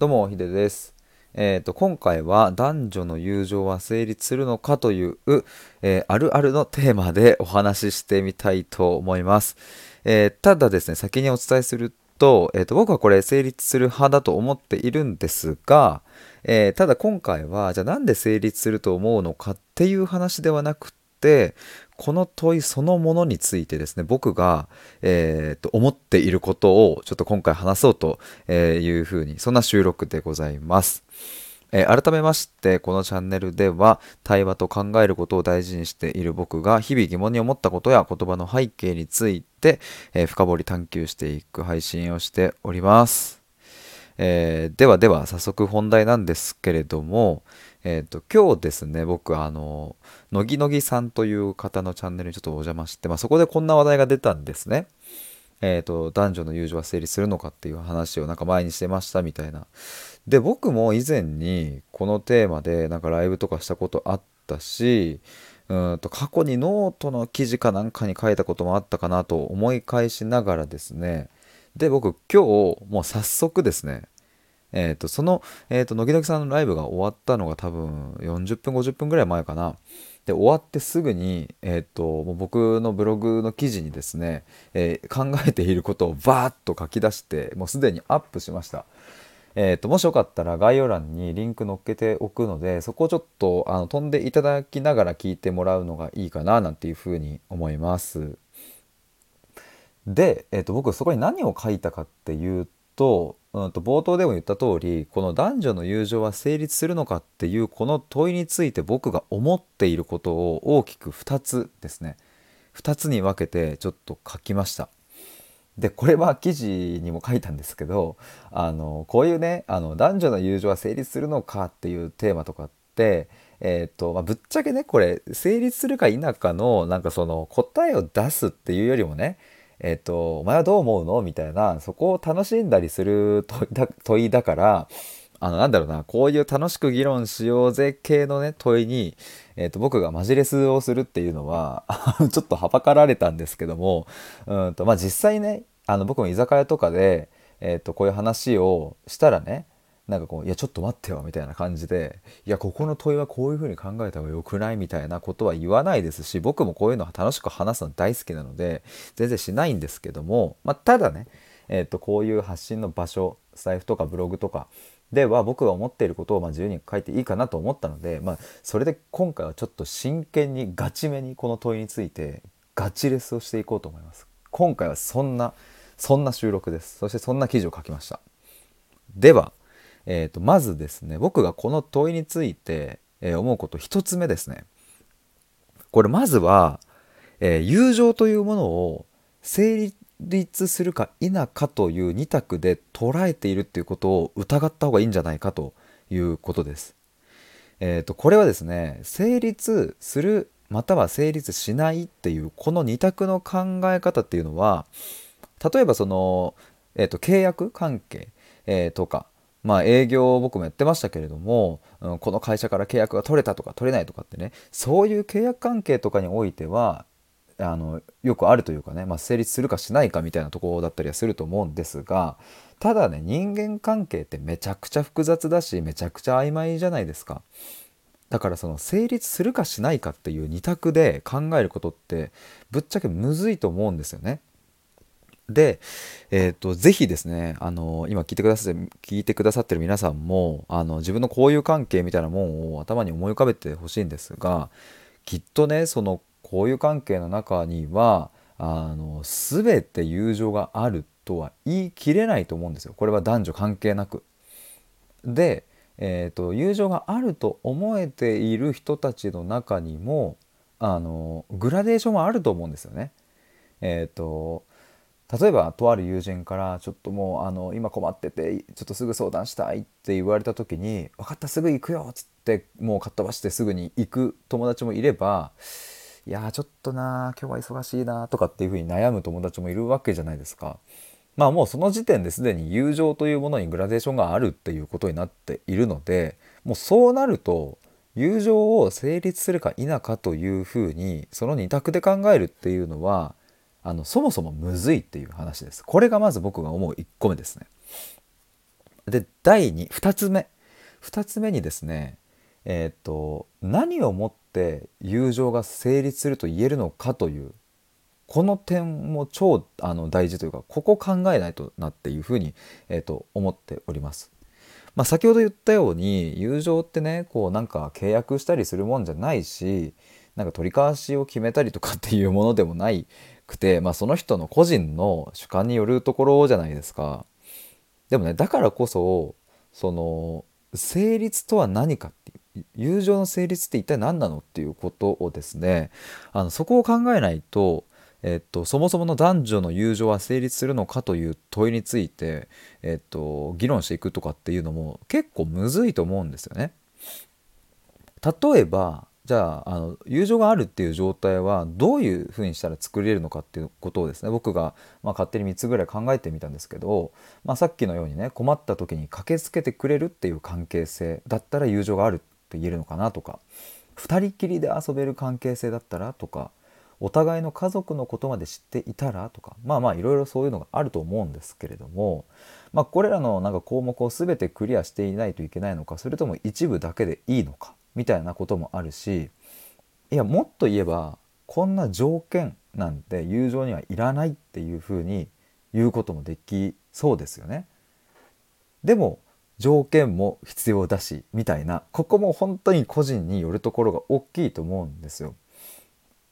どうも、ヒデです。えっ、ー、と、今回は男女の友情は成立するのかという、えー、あるあるのテーマでお話ししてみたいと思います。えー、ただですね、先にお伝えすると、えっ、と、僕はこれ成立する派だと思っているんですが、えただ今回は、じゃあなんで成立すると思うのかっていう話ではなくて、この問いそのものについてですね僕が、えー、と思っていることをちょっと今回話そうというふうにそんな収録でございます。え、改めましてこのチャンネルでは対話と考えることを大事にしている僕が日々疑問に思ったことや言葉の背景について、え、深掘り探求していく配信をしております。えー、ではでは早速本題なんですけれども、えーと、今日ですね僕あの乃木乃木さんという方のチャンネルにちょっとお邪魔して、まあ、そこでこんな話題が出たんですね。えーと、男女の友情は成立するのかっていう話をなんか前にしてましたみたいな。で僕も以前にこのテーマでなんかライブとかしたことあったしうんと過去にノートの記事かなんかに書いたこともあったかなと思い返しながらですねで僕今日もう早速ですねえーと、その、えーと、乃木さんのライブが終わったのが多分40分50分ぐらい前かな。で終わってすぐに、えーと、もう僕のブログの記事にですね、えー、考えていることをバーッと書き出してもうすでにアップしました。えーと、もしよかったら概要欄にリンク載っけておくのでそこをちょっとあの飛んでいただきながら聞いてもらうのがいいかななんていうふうに思います。で、えー、と僕そこに何を書いたかっていうと,、とうんと冒頭でも言った通りこの男女の友情は成立するのかっていうこの問いについて僕が思っていることを大きく2つですね2つに分けてちょっと書きました。でこれは記事にも書いたんですけどあのこういうねあの男女の友情は成立するのかっていうテーマとかって、えーとまあ、ぶっちゃけねこれ成立するか否かのなんかその答えを出すっていうよりもねえっ、と、お前はどう思うの？みたいな、そこを楽しんだりする問いだ問いだから、あの、なんだろうな、こういう楽しく議論しようぜ系のね、問いに、えっ、ー、と、僕がマジレスをするっていうのはちょっとはばかられたんですけども、うんと、まあ、実際ね、あの、僕も居酒屋とかで、えっ、ー、と、こういう話をしたらね、なんかこう「いやちょっと待ってよ」みたいな感じで「いやここの問いはこういうふうに考えた方がよくない?」みたいなことは言わないですし僕もこういうの楽しく話すの大好きなので全然しないんですけども、まあ、ただね、えー、とこういう発信の場所スタイフとかブログとかでは僕が思っていることをま自由に書いていいかなと思ったので、まあ、それで今回はちょっと真剣にガチめにこの問いについてガチレスをしていこうと思います。今回はそんなそんな収録です。そしてそんな記事を書きました。ではえーと、まずですね僕がこの問いについて、えー、思うこと1つ目ですねこれまずは、えー、友情というものを成立するか否かという2択で捉えているっていうことを疑った方がいいんじゃないかということです。えーと、これはですね成立するまたは成立しないっていうこの2択の考え方っていうのは例えばその、えーと契約関係、えー、とかまあ営業僕もやってましたけれども、うん、この会社から契約が取れたとか取れないとかってねそういう契約関係とかにおいてはあのよくあるというかね、まあ、成立するかしないかみたいなところだったりはすると思うんですがただね人間関係ってめちゃくちゃ複雑だしめちゃくちゃ曖昧じゃないですか。だからその成立するかしないかっていう2択で考えることってぶっちゃけむずいと思うんですよね。で、えーと、ぜひですね、あの今聞いてくださって聞いてくださってる皆さんもあの自分の交友関係みたいなもんを頭に思い浮かべてほしいんですがきっとねその交友関係の中にはあの全て友情があるとは言い切れないと思うんですよこれは男女関係なく。で、えーと、友情があると思えている人たちの中にもあのグラデーションはあると思うんですよね。えーと例えばとある友人からちょっともうあの今困っててちょっとすぐ相談したいって言われた時に「分かったすぐ行くよ」っつってもうかっ飛ばしてすぐに行く友達もいれば「いやちょっとな今日は忙しいな」とかっていうふうに悩む友達もいるわけじゃないですか。まあもうその時点ですでに友情というものにグラデーションがあるっていうことになっているのでもうそうなると友情を成立するか否かというふうにその2択で考えるっていうのはあのそもそもむずいっていう話です。これがまず僕が思う1個目ですね。で第22つ目。2つ目にですねえー、と何をもって友情が成立すると言えるのかというこの点も超あの大事というかここ考えないとなっていうふうに、えー、と思っております。まあ、先ほど言ったように友情ってねこうなんか契約したりするもんじゃないしなんか取り交わしを決めたりとかっていうものでもないくて、まあ、その人の個人の主観によるところじゃないですか。でもねだからこそその成立とは何かっていう友情の成立って一体何なのっていうことをですねあのそこを考えないとえっと、そもそもの男女の友情は成立するのかという問いについて、えっと、議論していくとかっていうのも結構むずいと思うんですよね。例えばじゃああの友情があるっていう状態はどういうふうにしたら作れるのかっていうことをですね僕が、まあ、勝手に3つぐらい考えてみたんですけど、まあ、さっきのようにね困った時に駆けつけてくれるっていう関係性だったら友情があるって言えるのかなとか2人きりで遊べる関係性だったらとかお互いの家族のことまで知っていたらとかまあまあいろいろそういうのがあると思うんですけれども、まあ、これらのなんか項目を全てクリアしていないといけないのかそれとも一部だけでいいのかみたいなこともあるしいやもっと言えばこんな条件なんて友情にはいらないっていうふうに言うこともできそうですよね。でも条件も必要だしみたいなここも本当に個人によるところが大きいと思うんですよ。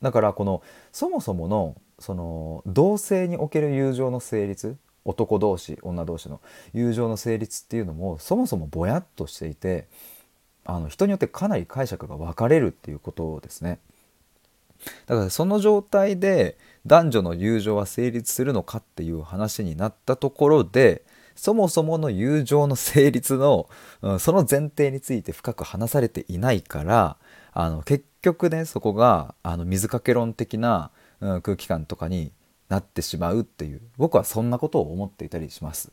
だからこのそもそものその同性における友情の成立男同士女同士の友情の成立っていうのもそもそもぼやっとしていてあの人によってかなり解釈が分かれるっていうことですね。だからその状態で男女の友情は成立するのかっていう話になったところでそもそもの友情の成立の、うん、その前提について深く話されていないからあの結局ねそこがあの水かけ論的な、うん、空気感とかになってしまうっていう僕はそんなことを思っていたりします。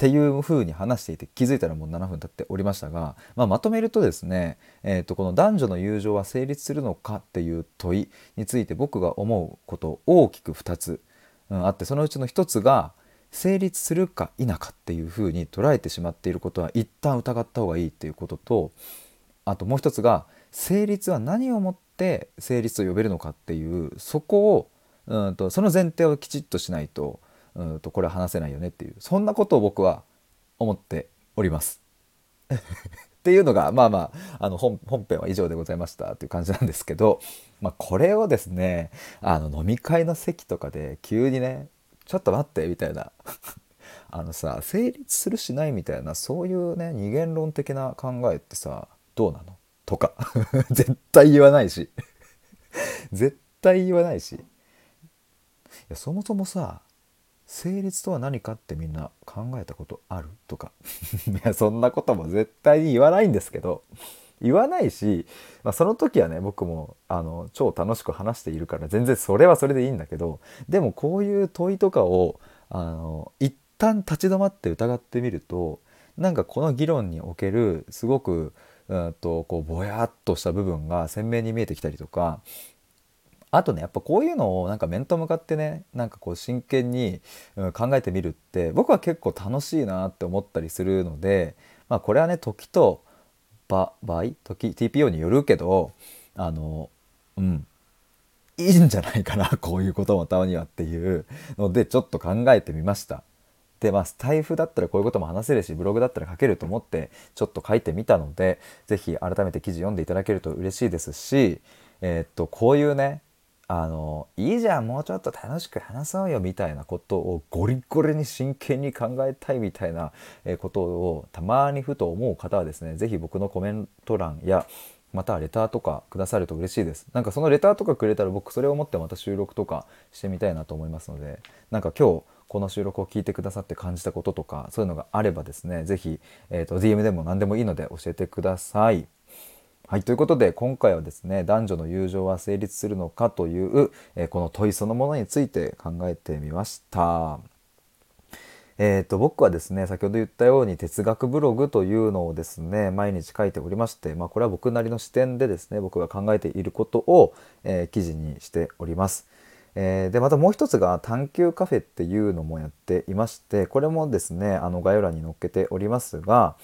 っていうふうに話していて気づいたらもう7分経っておりましたが、まあ、まとめるとですね、えー、とこの男女の友情は成立するのかっていう問いについて僕が思うこと大きく2つ、うん、あってそのうちの1つが成立するか否かっていうふうに捉えてしまっていることは一旦疑った方がいいっていうこととあともう一つが成立は何をもって成立と呼べるのかっていうそこをうんとその前提をきちっとしないとうんとこれは話せないよねっていうそんなことを僕は思っております。っていうのがまあまああの本本編は以上でございましたという感じなんですけど、まあ、これをですねあの飲み会の席とかで急にね「ちょっと待って」みたいな あのさ成立するしないみたいなそういうね二元論的な考えってさどうなの？とか 絶対言わないし。絶対言わないし。いやそもそもさ成立とは何かってみんな考えたことある？とか。いやそんなことも絶対に言わないんですけど。言わないし、まあ、その時はね僕もあの超楽しく話しているから全然それはそれでいいんだけどでもこういう問いとかをあの一旦立ち止まって疑ってみるとなんかこの議論におけるすごくうんとこうぼやっとした部分が鮮明に見えてきたりとかあとねやっぱこういうのをなんか面と向かってねなんかこう真剣に、考えてみるって僕は結構楽しいなって思ったりするのでまあこれはね時と場合時 TPO によるけどあのうんいいんじゃないかな こういうこともたまにはっていうのでちょっと考えてみました。でまあスタイフだったらこういうことも話せるしブログだったら書けると思ってちょっと書いてみたので是非改めて記事読んでいただけると嬉しいですし、えー、っとこういうねあのいいじゃんもうちょっと楽しく話そうよみたいなことをゴリゴリに真剣に考えたいみたいなことをたまにふと思う方はですね是非僕のコメント欄やまたレターとかくださると嬉しいですなんかそのレターとかくれたら僕それを持ってまた収録とかしてみたいなと思いますのでなんか今日この収録を聞いてくださって感じたこととかそういうのがあればですね是非、えーと、DM でも何でもいいので教えてください。はい、ということで今回はですね男女の友情は成立するのかという、えー、この問いそのものについて考えてみました。えーと、僕はですね先ほど言ったように哲学ブログというのをですね毎日書いておりまして、まあ、これは僕なりの視点でですね僕が考えていることを、えー、記事にしております。えーでまたもう一つが探求カフェっていうのもやっていましてこれもですねあの概要欄に載っけておりますが、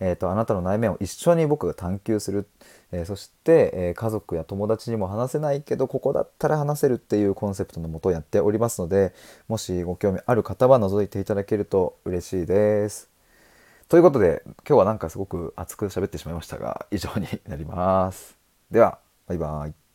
えーとあなたの内面を一緒に僕が探求する、えーそして、えー家族や友達にも話せないけどここだったら話せるっていうコンセプトのもとやっておりますのでもしご興味ある方は覗いていただけると嬉しいです。ということで今日はなんかすごく熱く喋ってしまいましたが以上になります。ではバイバイ。